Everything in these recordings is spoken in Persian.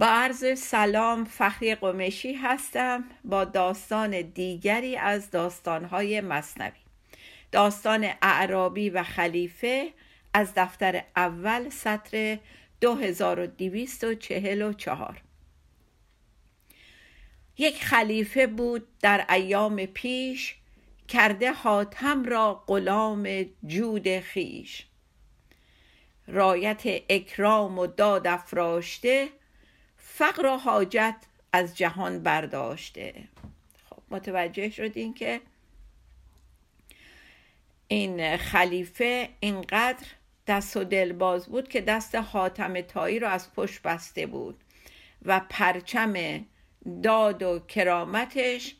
با عرض سلام فخری قمشی هستم با داستان دیگری از داستانهای مصنوی. داستان اعرابی و خلیفه از دفتر اول سطر 2244 یک خلیفه بود در ایام پیش کرده حاتم را غلام جود خیش رایت اکرام و داد افراشته فقر و حاجت از جهان برداشته. خب متوجه شدین که این خلیفه اینقدر دست و دلباز بود که دست حاتم تایی رو از پشت بسته بود و پرچم داد و کرامتش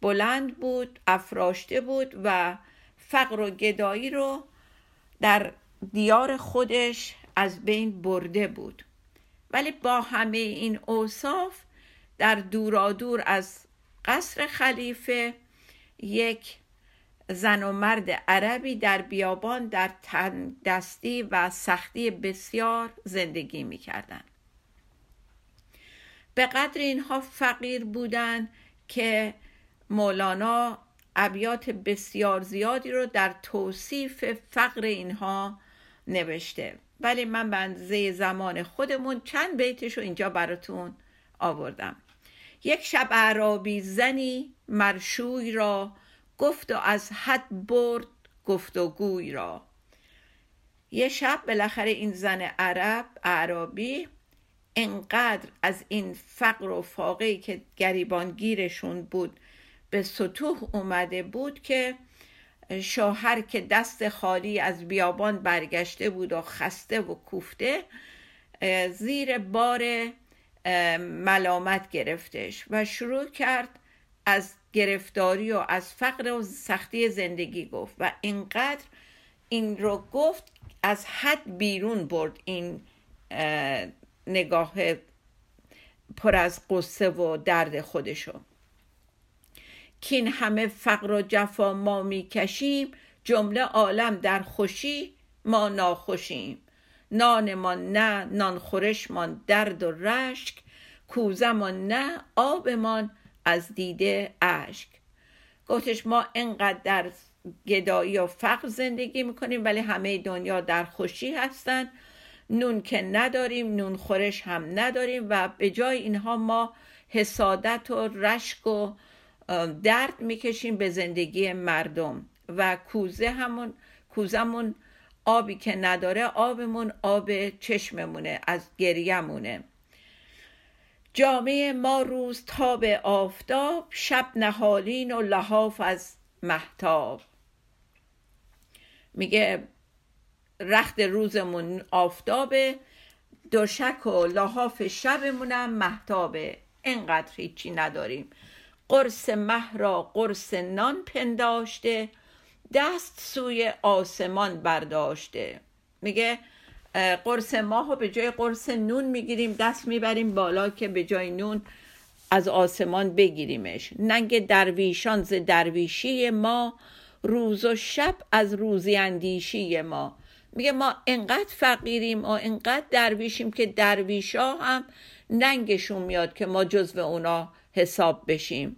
بلند بود افراشته بود و فقر و گدایی رو در دیار خودش از بین برده بود. ولی با همه این اوصاف در دورادور از قصر خلیفه یک زن و مرد عربی در بیابان در تن دستی و سختی بسیار زندگی می کردن. به قدر اینها فقیر بودند که مولانا ابیات بسیار زیادی رو در توصیف فقر اینها نوشته ولی من به زمان خودمون چند بیتش رو اینجا براتون آوردم. یک شب عربی زنی مرشوی را گفت و از حد برد گفت و گوی را. یه شب بالاخره این زن عرب عربی انقدر از این فقر و فاقهی که گریبانگیرشون بود به سطوح اومده بود که شوهر که دست خالی از بیابان برگشته بود و خسته و کوفته زیر بار ملامت گرفتش و شروع کرد از گرفتاری و از فقر و سختی زندگی گفت و اینقدر این رو گفت از حد بیرون برد این نگاه پر از قصه و درد خودشو. که این همه فقر و جفا ما می‌کشیم جمله عالم در خوشی ما ناخوشیم. نانمان نه نان خورشمان درد و رشک کوزمان نه آبمان از دیده اشک. گفتش ما انقدر در گدایی و فقر زندگی می‌کنیم ولی همه دنیا در خوشی هستن. نون که نداریم نون خورش هم نداریم و به جای اینها ما حسادت و رشک و درد می‌کشیم به زندگی مردم و کوزه همون کوزمون آبی که نداره آبمون آب چشممونه از گریهمونه. جامعه ما روز تاب آفتاب شب نهالین و لحاف از محتاب میگه رخت روزمون آفتابه دوشک و لحاف شبمونم محتابه اینقدر هیچی نداریم. قرص مه را قرص نان پنداشته دست سوی آسمان برداشته. میگه قرص ماه رو به جای قرص نون می‌گیریم دست می‌بریم بالا که به جای نون از آسمان بگیریمش. ننگ درویشان ز درویشی ما روز و شب از روزی اندیشی ما. میگه ما انقدر فقیریم و انقدر درویشیم که درویشا هم ننگشون میاد که ما جزو اونا حساب بشیم.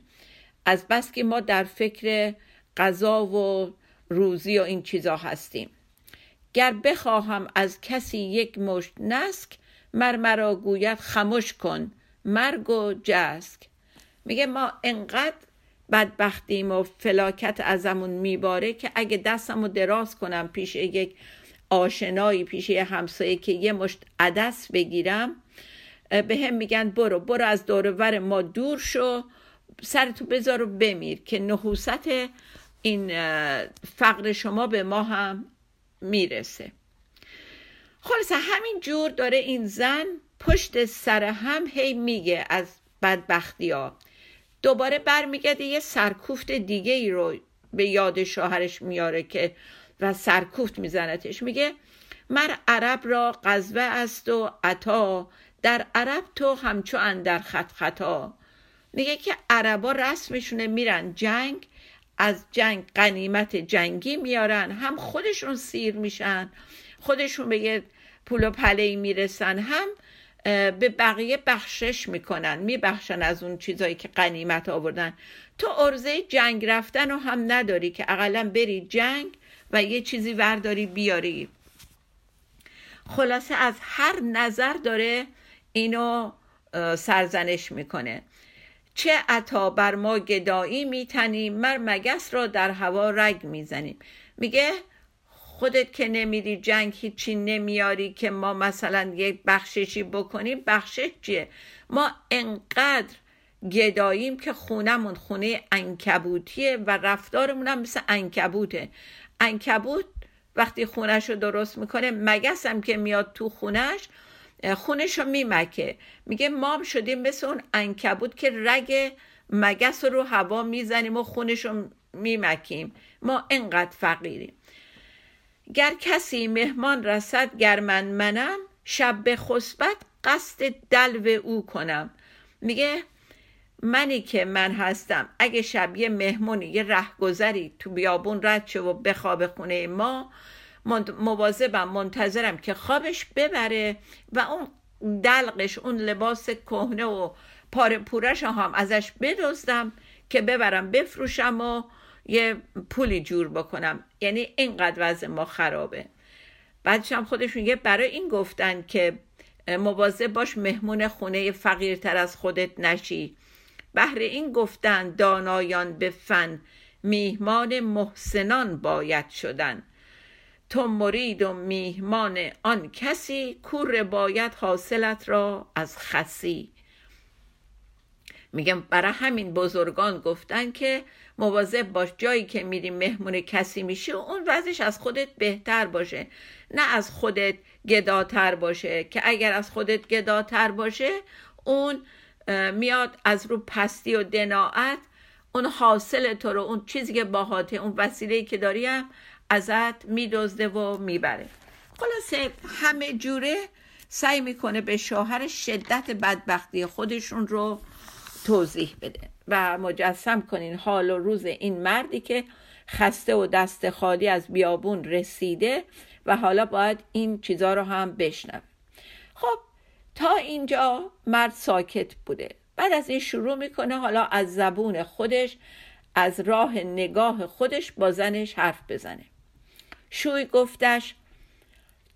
از بس که ما در فکر غذا و روزی و این چیزا هستیم. گر بخواهم از کسی یک مشت نسک مرمرا گوید خموش کن مرگ و جسک. میگه ما انقدر بدبختیم و فلاکت ازمون میباره که اگه دستمو دراز کنم پیش یک آشنایی پیش یه همسایه که یه مشت عدس بگیرم به هم میگن برو برو از دورور ما دور شو. سرتو بذار و بمیر که نحوست این فقر شما به ما هم می‌رسه. خلاصه همین جور داره این زن پشت سر هم هی میگه از بدبختی ها. دوباره برمیگرده یه سرکوفت دیگه ای رو به یاد شوهرش میاره که و سرکوفت میزنتش. میگه مر عرب را قذوه است و عطا در عرب تو همچو اندر خط خطا. میگه که عربا رسمشونه میرن جنگ از جنگ قنیمت جنگی میارن. هم خودشون سیر میشن خودشون به یه پول و پله می‌رسن هم به بقیه بخشش می‌کنن. میبخشن از اون چیزایی که قنیمت آوردن. تو ارزه جنگ رفتن رو هم نداری که اقلا بری جنگ و یه چیزی ورداری بیاری. خلاصه از هر نظر داره اینو سرزنش می‌کنه. چه عطا بر ما گدایی میتنیم مر مگس را در هوا رگ می‌زنیم. میگه خودت که نمیری جنگ هیچی نمیاری که ما مثلا یک بخششی بکنیم. بخشش چیه؟ ما انقدر گداییم که خونمون خونه انکبوتیه و رفتارمون هم مثل انکبوته انکبوت وقتی خونش رو درست می‌کنه مگس هم که میاد تو خونش خونش رو میمکه. میگه ما شدیم مثل اون انکبوت که رگ مگس رو هوا می‌زنیم و خونش رو میمکیم. ما انقدر فقیریم. گر کسی مهمان رسد گر من منم شب به خسبت قصد دلو او کنم. میگه منی که من هستم. اگه شب یه مهمونی یه رهگذری تو بیابون رد شه و بخواب خونه ما مواظبم منتظرم که خوابش ببره و اون دلقش اون لباس کهنه و پاره پورش هم ازش بدزدم که ببرم بفروشم و یه پولی جور بکنم. یعنی اینقدر وضع ما خرابه. بعدش هم خودشون یه برای این گفتن که مواظب باش مهمون خونه فقیرتر از خودت نشی. بهر این گفتن دانایان به فن میهمان محسنان باید شدن. تو مرید و میهمان آن کسی کور باید حاصلت را از خسی. میگم برای همین بزرگان گفتن که مواظب باش جایی که میری مهمون کسی میشی اون وضعش از خودت بهتر باشه. نه از خودت گداتر باشه که اگر از خودت گداتر باشه اون میاد از رو پستی و دناعت اون حاصل تو رو اون چیزی که باهاته اون وسیله که داری هم ازت میدزده و می‌بره. خلاصه همه جوره سعی می‌کنه به شوهر شدت بدبختی خودشون رو توضیح بده و مجسم کنین حال و روز این مردی که خسته و دست خالی از بیابون رسیده و حالا باید این چیزا رو هم بشنوه. خب تا اینجا مرد ساکت بوده. بعد از این شروع می‌کنه حالا از زبون خودش از راه نگاه خودش با زنش حرف بزنه. شوی گفتش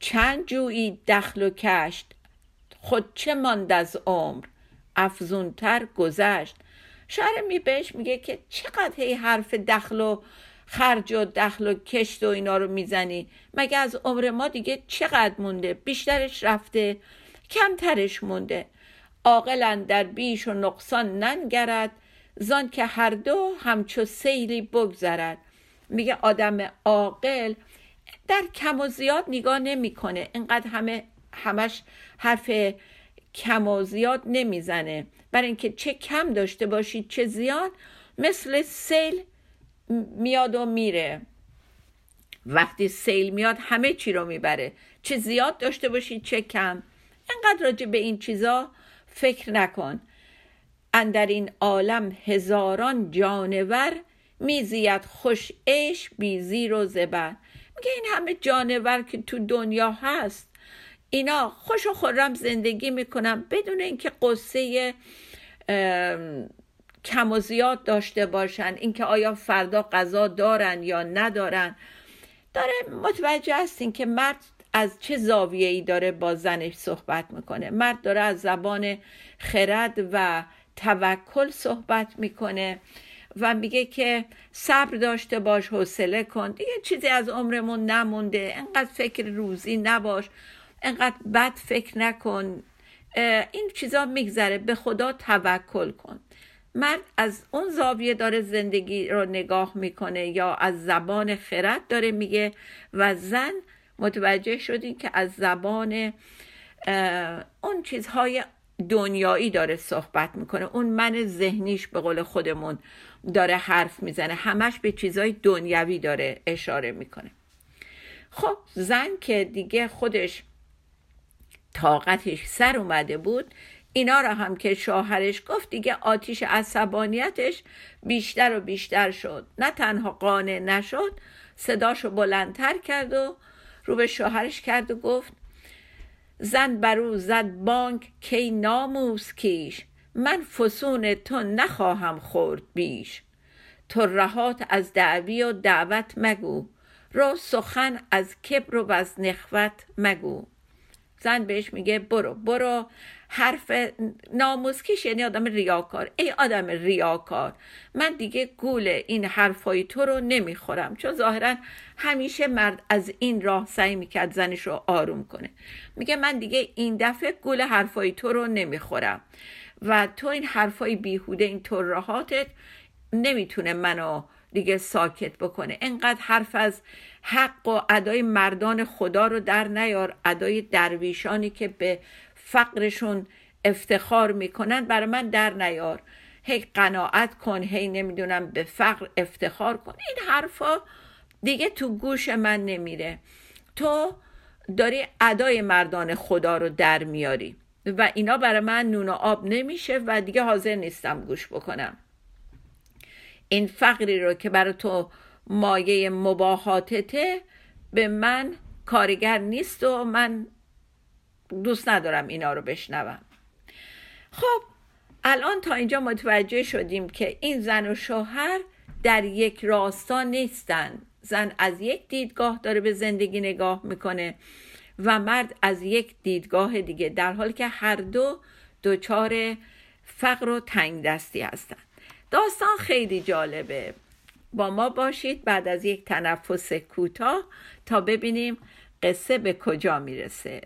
چند جویی دخل و کشت خود چه ماند از عمر؟ افزونتر گذشت. شهر می بهش میگه که چقدر هی حرف دخل و خرج و دخل و کشت و اینا رو می‌زنی؟ مگه از عمر ما دیگه چقدر مونده؟ بیشترش رفته کمترش مونده. عاقلا در بیش و نقصان ننگرد زان که هر دو همچو سیلی بگذرد. میگه آدم عاقل در کم و زیاد نگاه نمی‌کنه. اینقدر همه همش حرف کم و زیاد نمی‌زنه. برای اینکه چه کم داشته باشید چه زیاد مثل سیل میاد و میره. وقتی سیل میاد همه چی رو می‌بره. چه زیاد داشته باشید چه کم. انقدر راجع به این چیزا فکر نکن. اندر این عالم هزاران جانور میزید خوش عیش بی زیر و زبر. میگه این همه جانور که تو دنیا هست اینا خوش و خورم زندگی می‌کنن بدون اینکه قصه کم و زیاد داشته باشن اینکه آیا فردا غذا دارن یا ندارن. داره متوجه هستین که مرد از چه زاویه ای داره با زنش صحبت می‌کنه. مرد داره از زبان خرد و توکل صحبت می‌کنه. و میگه که صبر داشته باش حوصله کن. دیگه چیزی از عمرمون نمونده. انقدر فکر روزی نباش. انقدر بد فکر نکن. این چیزا میگذره. به خدا توکل کن. مرد از اون زاویه داره زندگی رو نگاه می‌کنه یا از زبان خرد داره میگه و زن متوجه شدیم که از زبان اون چیزهای دنیایی داره صحبت می‌کنه. اون من ذهنیش به قول خودمون. داره حرف می‌زنه. همش به چیزهای دنیوی داره اشاره می‌کنه. خب زن که دیگه خودش طاقتش سر اومده بود اینا را هم که شوهرش گفت دیگه آتیش عصبانیتش بیشتر و بیشتر شد. نه تنها قانع نشد صداشو بلندتر کرد و رو به شوهرش کرد و گفت زن برو زد بانک کی ناموس کیش؟ من فسون تو نخواهم خورد بیش. تو رهات از دعوی و دعوت مگو. رو سخن از کبر و از نخوت مگو. زن بهش میگه برو برو. حرف ناموسکیش یعنی آدم ریاکار. ای آدم ریاکار. من دیگه گول این حرفای تو رو نمی‌خورم. چون ظاهرا همیشه مرد از این راه سعی می‌کرد زنش رو آروم کنه. میگه من دیگه این دفعه گول حرفای تو رو نمی‌خورم. و تو این حرفای بیهوده این ترهاتت نمی‌تونه منو دیگه ساکت بکنه. انقدر حرف از حق و ادای مردان خدا رو در نیار ادای درویشانی که به فقرشون افتخار می‌کنن برای من در نیار. هی قناعت کن هی نمی‌دونم به فقر افتخار کن. این حرفا دیگه تو گوش من نمیره. تو داری ادای مردان خدا رو در میاری. و اینا برای من نون و آب نمیشه و دیگه حاضر نیستم گوش بکنم. این فقری رو که برای تو مایه مباهاتته به من کارگر نیست و من دوست ندارم اینا رو بشنوم. خب الان تا اینجا متوجه شدیم که این زن و شوهر در یک راستا نیستن. زن از یک دیدگاه داره به زندگی نگاه می‌کنه. و مرد از یک دیدگاه دیگه در حالی که هر دو دچار فقر و تنگ دستی هستن داستان خیلی جالبه. با ما باشید بعد از یک تنفس کوتاه تا ببینیم قصه به کجا می‌رسه.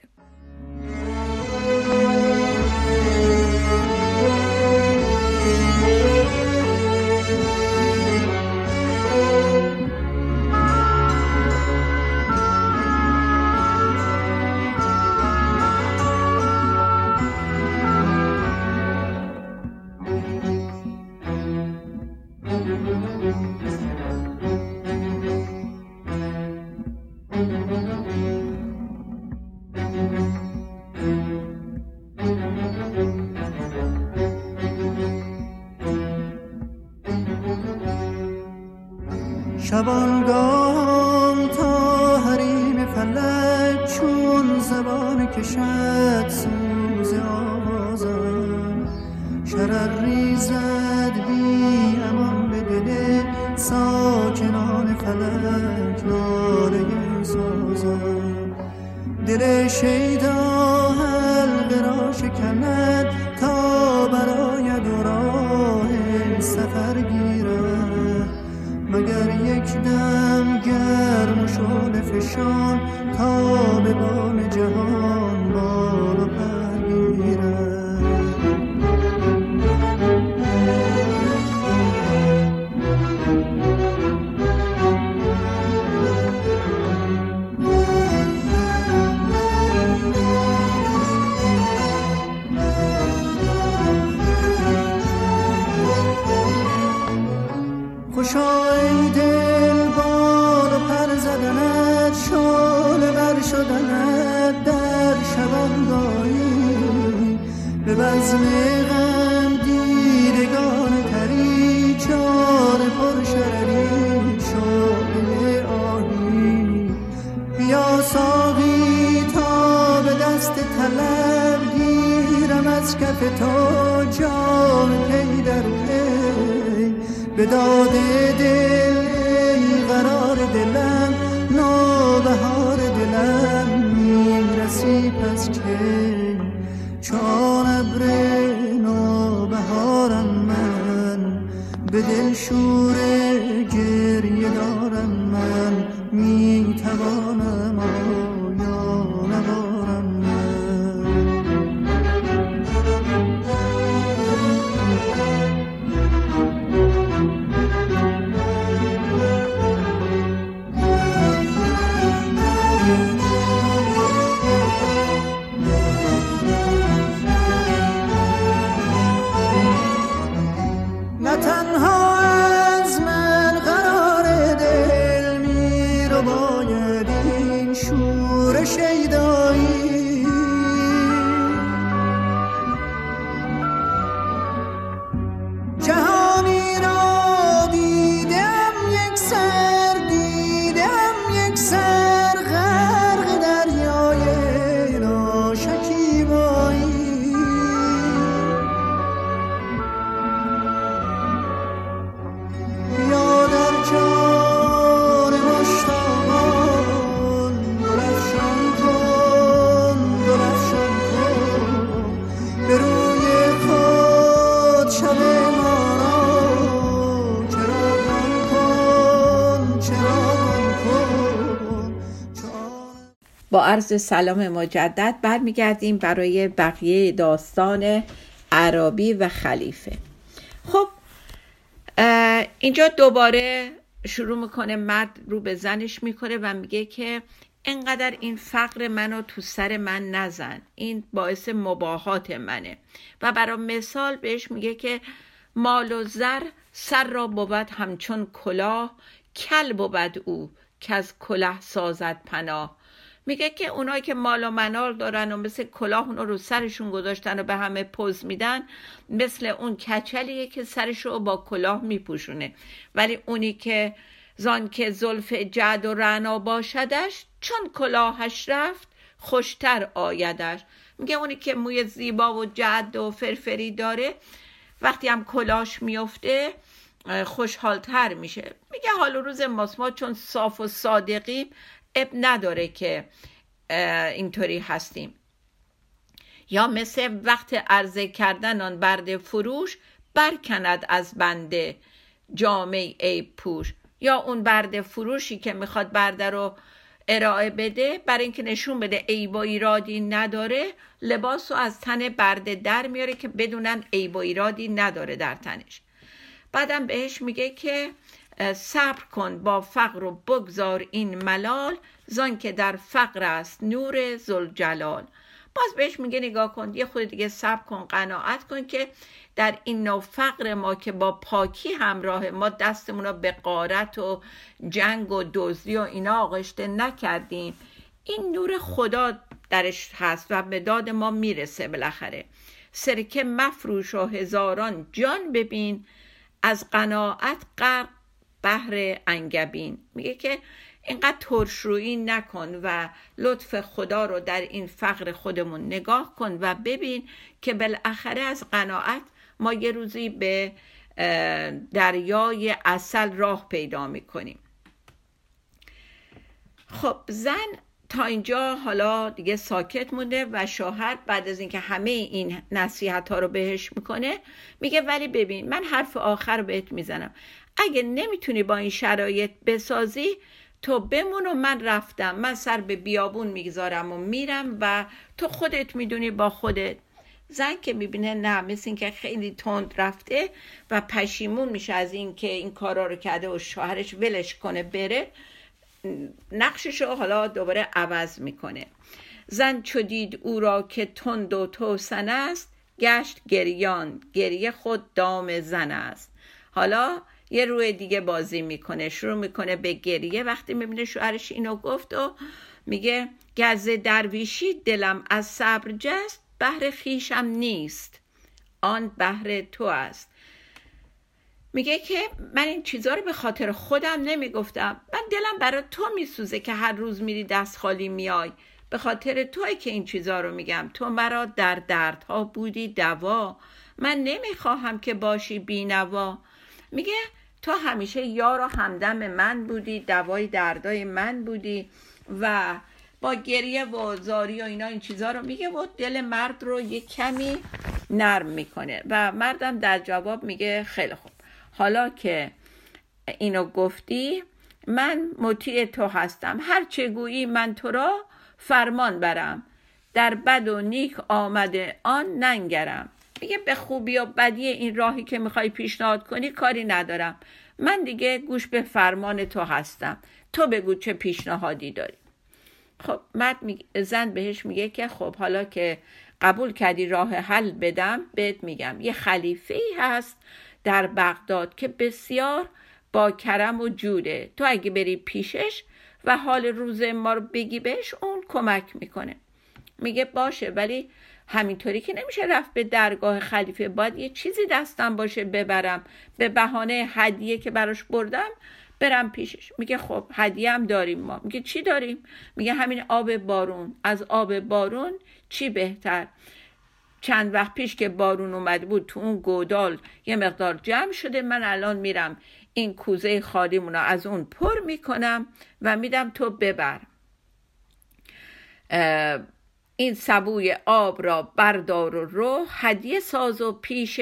بزم غم دیدگان تری چار پر شرری شعله آهی بیا ساقی تا به دست طلب گیرم از کف تو جام پی در پی. به داد دل به با عرض سلام مجدد برمیگردیم برای بقیه داستان عربی و خلیفه. خب اینجا دوباره شروع می‌کنه مرد رو به زنش می‌کنه و میگه که انقدر این فقر منو تو سر من نزن. این باعث مباهات منه. و برای مثال بهش میگه که مال و زر سر را بود همچون کلاه کل بود او که از کله سازد پناه. میگه که اونایی که مال و منال دارن و مثل کلاه اونو رو سرشون گذاشتن و به همه پوز میدن مثل اون کچلیه که سرش رو با کلاه میپوشونه. ولی اونی که زان که زلف جد و رنا باشدش چون کلاهش رفت خوشتر آیدش. میگه اونی که موی زیبا و جد و فرفری داره وقتی هم کلاش میفته خوشحالتر میشه. میگه حال روز ماست ما چون صاف و صادقیم اب نداره که اینطوری هستیم. یا مثل وقت عرضه کردن آن برد فروش برکند از بنده جامعه ای پوش. یا اون برد فروشی که می‌خواد برده رو ارائه بده برای اینکه نشون بده عیب و ایرادی نداره لباس رو از تن برده در میاره که بدونن عیب و ایرادی نداره در تنش. بعدم بهش میگه که صبر کن با فقر و بگذار این ملال زان که در فقر است نور زلجلال باز بهش میگه نگاه کن یه خود دیگه صبر کن قناعت کن که در این نوع فقر ما که با پاکی همراه ما دستمون رو به قارت و جنگ و دزدی و اینا آغشته نکردیم. این نور خدا درش هست و به داد ما می‌رسه بالاخره. سرکه مفروش و هزاران جان ببین از قناعت غرق بحر انگبین. میگه که اینقدر ترشرویی نکن و لطف خدا رو در این فقر خودمون نگاه کن و ببین که بالاخره از قناعت ما یه روزی به دریای اصل راه پیدا می‌کنیم. خب زن تا اینجا حالا دیگه ساکت مونده و شوهر بعد از اینکه همه این نصیحت ها رو بهش می‌کنه میگه ولی ببین من حرف آخر رو بهت می‌زنم. اگه نمی‌تونی با این شرایط بسازی تو بمون و من رفتم. من سر به بیابون می‌گذارم و میرم و تو خودت می‌دونی با خودت. زن که می‌بینه نه مثل اینکه خیلی تند رفته و پشیمون میشه از اینکه این کارا رو کرده و شوهرش ولش کنه بره نقشش رو حالا دوباره عوض می‌کنه. زن چو دید او را که تند و توسن است گشت گریان. گریه خود دام زن است. حالا یه روی دیگه بازی می‌کنه شروع می‌کنه به گریه. وقتی می‌بینه شوهرش اینو گفت و میگه گز درویشی دلم از صبر جست بهر خیشم نیست آن بهر تو است. میگه که من این چیزها رو به خاطر خودم نمی‌گفتم. من دلم برای تو میسوزه که هر روز میری دست خالی میای. به خاطر توی که این چیزها رو میگم. تو مرا در دردها بودی دوا. من نمی‌خواهم که باشی بینوا میگه تو همیشه یار و همدم من بودی دوای دردای من بودی و با گریه و زاری و اینا این چیزها رو میگه و دل مرد رو یه کمی نرم می‌کنه و مردم در جواب میگه خیلی خوب. حالا که اینو گفتی من مطیع تو هستم. هر چه گویی من تو را فرمان برم. در بد و نیک آمده آن ننگرم. میگه به خوبی و بدی این راهی که می‌خوای پیشنهاد کنی کاری ندارم. من دیگه گوش به فرمان تو هستم. تو بگو چه پیشنهادی داری. خب مرد زن بهش میگه که خب حالا که قبول کردی راه حل بدم بهت میگم. یه خلیفه ای هست در بغداد که بسیار با کرم و جوده تو اگه بری پیشش و حال روز ما رو بگی بهش اون کمک می‌کنه. میگه باشه ولی همینطوری که نمیشه رفت به درگاه خلیفه. باید یه چیزی دستم باشه ببرم. به بهانه هدیه که براش بردم برم پیشش. میگه خب هدیه هم داریم ما. میگه چی داریم؟ میگه همین آب بارون. از آب بارون چی بهتر؟ چند وقت پیش که بارون اومد بود تو اون گودال یه مقدار جمع شده. من الان میرم این کوزه خالیمون رو از اون پر می‌کنم و میدم تو ببر. این سبوی آب را بردار و رو هدیه ساز و پیش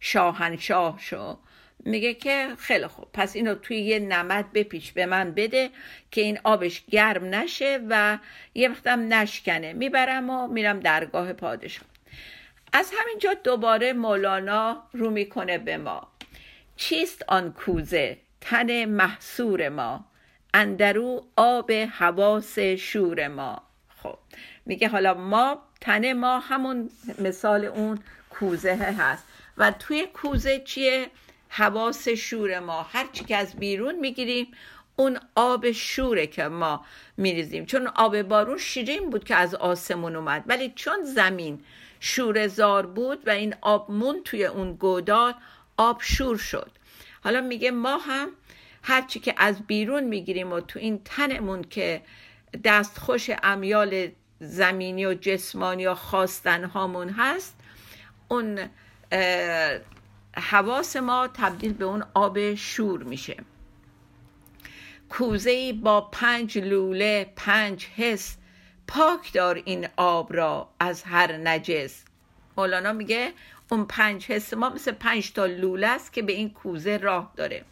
شاهنشاه شو. میگه که خیلی خوب. پس اینو توی یه نمد بپیچ به من بده که این آبش گرم نشه و یه وقتم نشکنه. می‌برم و میرم درگاه پادشاه. از همینجا دوباره مولانا رو می‌کنه به ما. چیست آن کوزه؟ تن محصور ما. اندرو آب حواس شور ما. خب. میگه حالا ما تن ما همون مثال اون کوزه هست. و توی کوزه چیه؟ حواس شور ما. هرچی که از بیرون می‌گیریم اون آب شوره که ما میریزیم. چون آب بارون شیرین بود که از آسمون اومد. ولی چون زمین شور زار بود و این آب مون توی اون گودال آب شور شد. حالا میگه ما هم هرچی که از بیرون می‌گیریم و تو این تنمون که دستخوش امیال زمینی و جسمانی و خواستن هامون هست اون حواس ما تبدیل به اون آب شور میشه. کوزه با پنج لوله پنج حس پاک دار این آب را از هر نجس. مولانا میگه اون پنج حس ما مثل پنج تا لوله است که به این کوزه راه داره.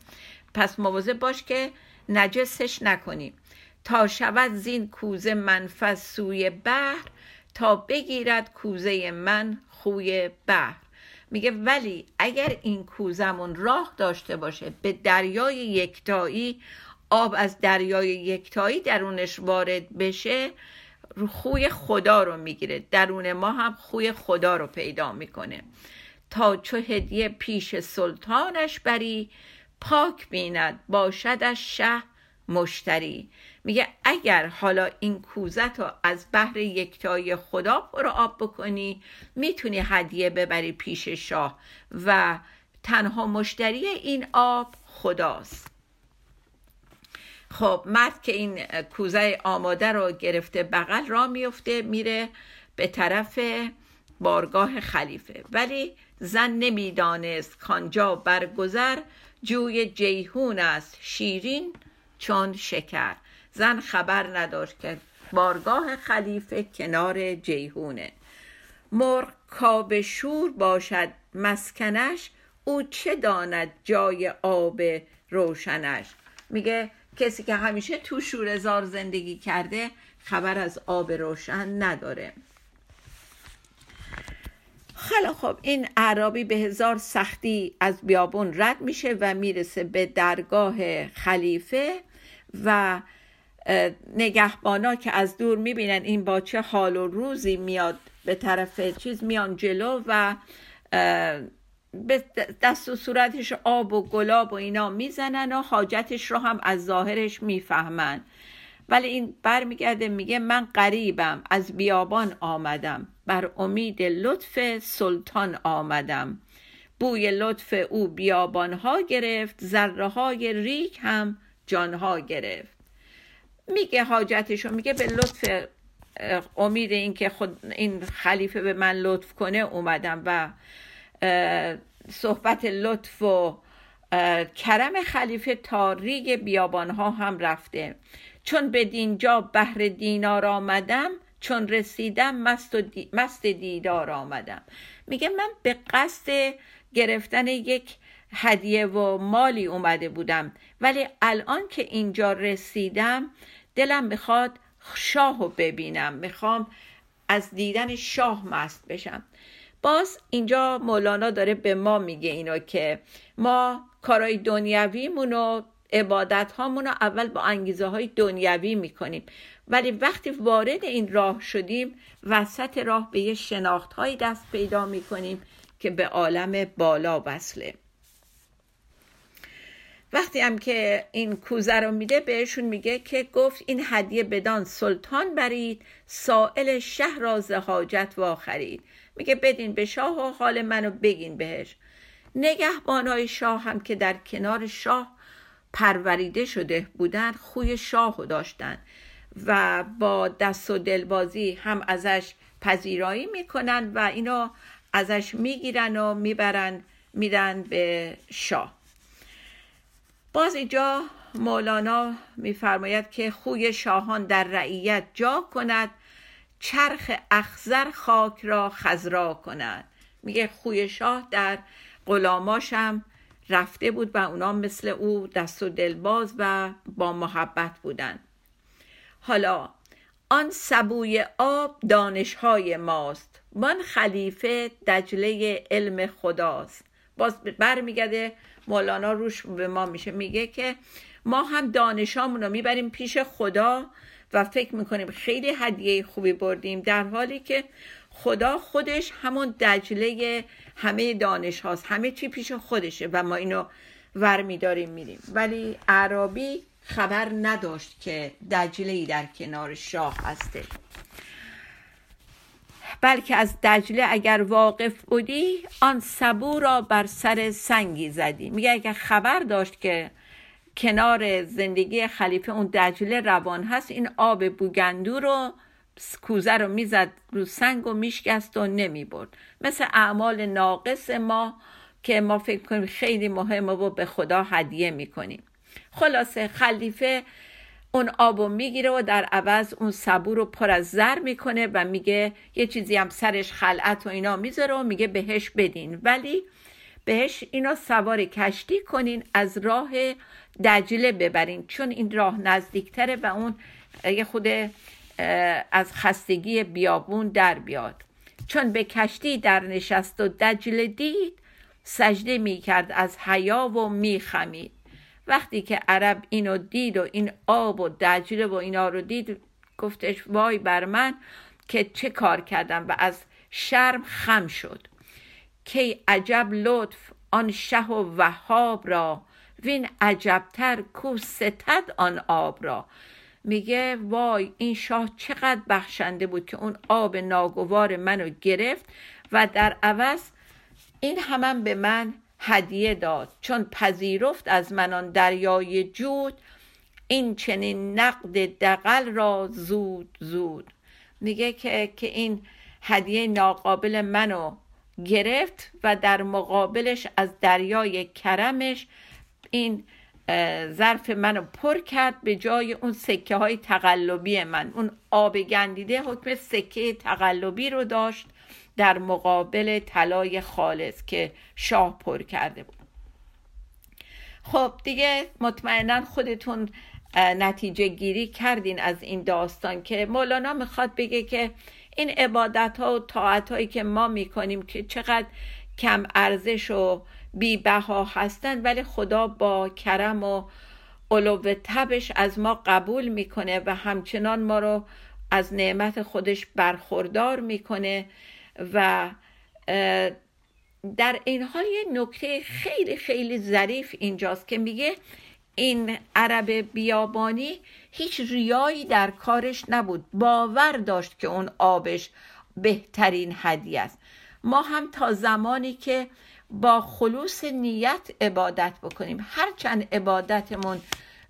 پس مواظب باش که نجسش نکنیم تا شود زین کوزه منفذ سوی بحر تا بگیرد کوزه من خوی بحر. میگه ولی اگر این کوزمون راه داشته باشه به دریای یکتایی آب از دریای یکتایی درونش وارد بشه خوی خدا رو می‌گیره. درون ما هم خوی خدا رو پیدا می‌کنه. تا چو هدیه پیش سلطانش بری پاک بیند باشدش شه مشتری. میگه اگر حالا این کوزت رو از بحر یکتای خدا پر آب بکنی می‌تونی هدیه ببری پیش شاه و تنها مشتری این آب خداست. خب مرد که این کوزه آماده رو گرفته بغل را میفته میره به طرف بارگاه خلیفه. ولی زن نمی‌دانست کانجا برگذر جوی جیهون است شیرین چون شکر. زن خبر نداشت که بارگاه خلیفه کنار جیهونه. مرغ کاب شور باشد مسکنش او چه داند جای آب روشنش؟ میگه کسی که همیشه تو شورزار زندگی کرده خبر از آب روشن نداره. خیلی خب این عربی به هزار سختی از بیابون رد میشه و می‌رسه به درگاه خلیفه. و نگهبانا که از دور می‌بینن این با چه حال و روزی میاد به طرف چیز میان جلو و به دست و صورتش آب و گلاب و اینا می‌زنن و حاجتش رو هم از ظاهرش می‌فهمن. ولی این برمیگرده میگه من قریبم از بیابان آمدم. بر امید لطف سلطان آمدم. بوی لطف او بیابانها گرفت ذره های ریک هم جانها گرفت. میگه حاجتشو میگه به لطف امید اینکه خود این خلیفه به من لطف کنه اومدم و صحبت لطف و کرم خلیفه تا ریگ بیابانها هم رفته. چون به دینجا بهر دینار آمدم چون رسیدم مست, دی... مست دیدار آمدم. میگه من به قصد گرفتن یک هدیه و مالی اومده بودم. ولی الان که اینجا رسیدم دلم می‌خواد شاه رو ببینم. می‌خوام از دیدن شاه مست بشم. باز اینجا مولانا داره به ما میگه اینا که ما کارای دنیویمون و عبادت هامون رو اول با انگیزه های دنیوی می‌کنیم. ولی وقتی وارد این راه شدیم وسط راه به یه شناخت دست پیدا می‌کنیم که به عالم بالا وصله. وقتی هم که این کوزه رو میده بهشون میگه که گفت این هدیه بدان سلطان برید سائل شهر را حاجت و خرید میگه بدین به شاه و حال منو بگین بهش. نگهبانای شاه هم که در کنار شاه پروریده شده بودن خوی شاه رو داشتن و با دست و دلبازی هم ازش پذیرایی می‌کنن و اینو ازش می‌گیرن و می‌برن میرن به شاه. باز اینجا مولانا میفرماید که خوی شاهان در رعیت جا کند چرخ اخزر خاک را خزرا کند. میگه خوی شاه در غلاماشم رفته بود و اونا مثل او دست و دلباز و با محبت بودند حالا آن سبوی آب دانشهای ماست وان خلیفه دجله علم خداست. باز برمیگرده مولانا روش به ما میشه میگه که ما هم دانشامون رو می‌بریم پیش خدا و فکر می‌کنیم خیلی هدیه خوبی بردیم در حالی که خدا خودش همون دجله همه دانش هاست همه چی پیش خودشه و ما اینو ور میداریم میریم. ولی عربی خبر نداشت که دجله در کنار شاه هسته. بلکه از دجله اگر واقف بودی آن سبو را بر سر سنگی زدی. میگه اگر خبر داشت که کنار زندگی خلیفه اون دجله روان هست این آب بوگندو رو کوزه رو می‌زد رو سنگ و میشکست و نمی‌برد. مثل اعمال ناقص ما که ما فکر کنیم خیلی مهمه و به خدا هدیه می‌کنیم. خلاصه خلیفه اون آبو می‌گیره و در عوض اون سبو رو پر از زر می‌کنه و میگه یه چیزی هم سرش خلعت و اینا می‌ذاره و میگه بهش بدین. ولی بهش اینا سوار کشتی کنین از راه دجله ببرین. چون این راه نزدیکتره و اون یه خود از خستگی بیابون در بیاد. چون به کشتی در نشست و دجله دید سجده می‌کرد از حیا و میخمید. وقتی که عرب اینو دید و این آب و دجله و اینا رو دید گفتش وای بر من که چه کار کردم و از شرم خم شد. کی عجب لطف آن شه و وهاب را وین عجبتر کو ستد آن آب را. میگه وای این شاه چقدر بخشنده بود که اون آب ناگوار منو گرفت و در عوض این همان به من هدیه داد. چون پذیرفت از من آن دریای جود این چنین نقد دقل را زود زود. میگه که, که این هدیه ناقابل منو گرفت و در مقابلش از دریای کرمش این ظرف منو پر کرد به جای اون سکه های تقلبی من. اون آب گندیده حکم سکه تقلبی رو داشت. در مقابل طلای خالص که شاه پر کرده بود. خب دیگه مطمئنا خودتون نتیجه گیری کردین از این داستان که مولانا می‌خواد بگه که این عبادت ها و طاعت هایی که ما می‌کنیم که چقدر کم ارزش و بیبها هستند ولی خدا با کرم و علو تبش از ما قبول می‌کنه و همچنان ما رو از نعمت خودش برخوردار می‌کنه. و در این حال یه نکته خیلی خیلی ظریف اینجاست که میگه این عرب بیابانی هیچ ریایی در کارش نبود باور داشت که اون آبش بهترین هدیه است. ما هم تا زمانی که با خلوص نیت عبادت بکنیم هرچند عبادتمون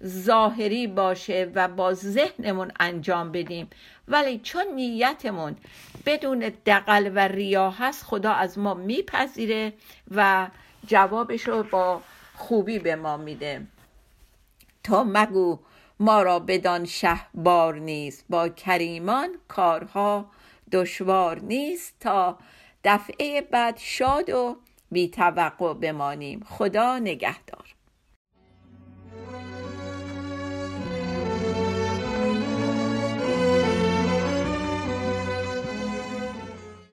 ظاهری باشه و با ذهنمون انجام بدیم ولی چون نیتمون بدون دقل و ریا هست خدا از ما میپذیره و جوابش رو با خوبی به ما میده. تا مگو ما را بدان شه بار نیست. با کریمان کارها دشوار نیست تا دفعه بعد شاد و بی توقع بمانیم. خدا نگهدار.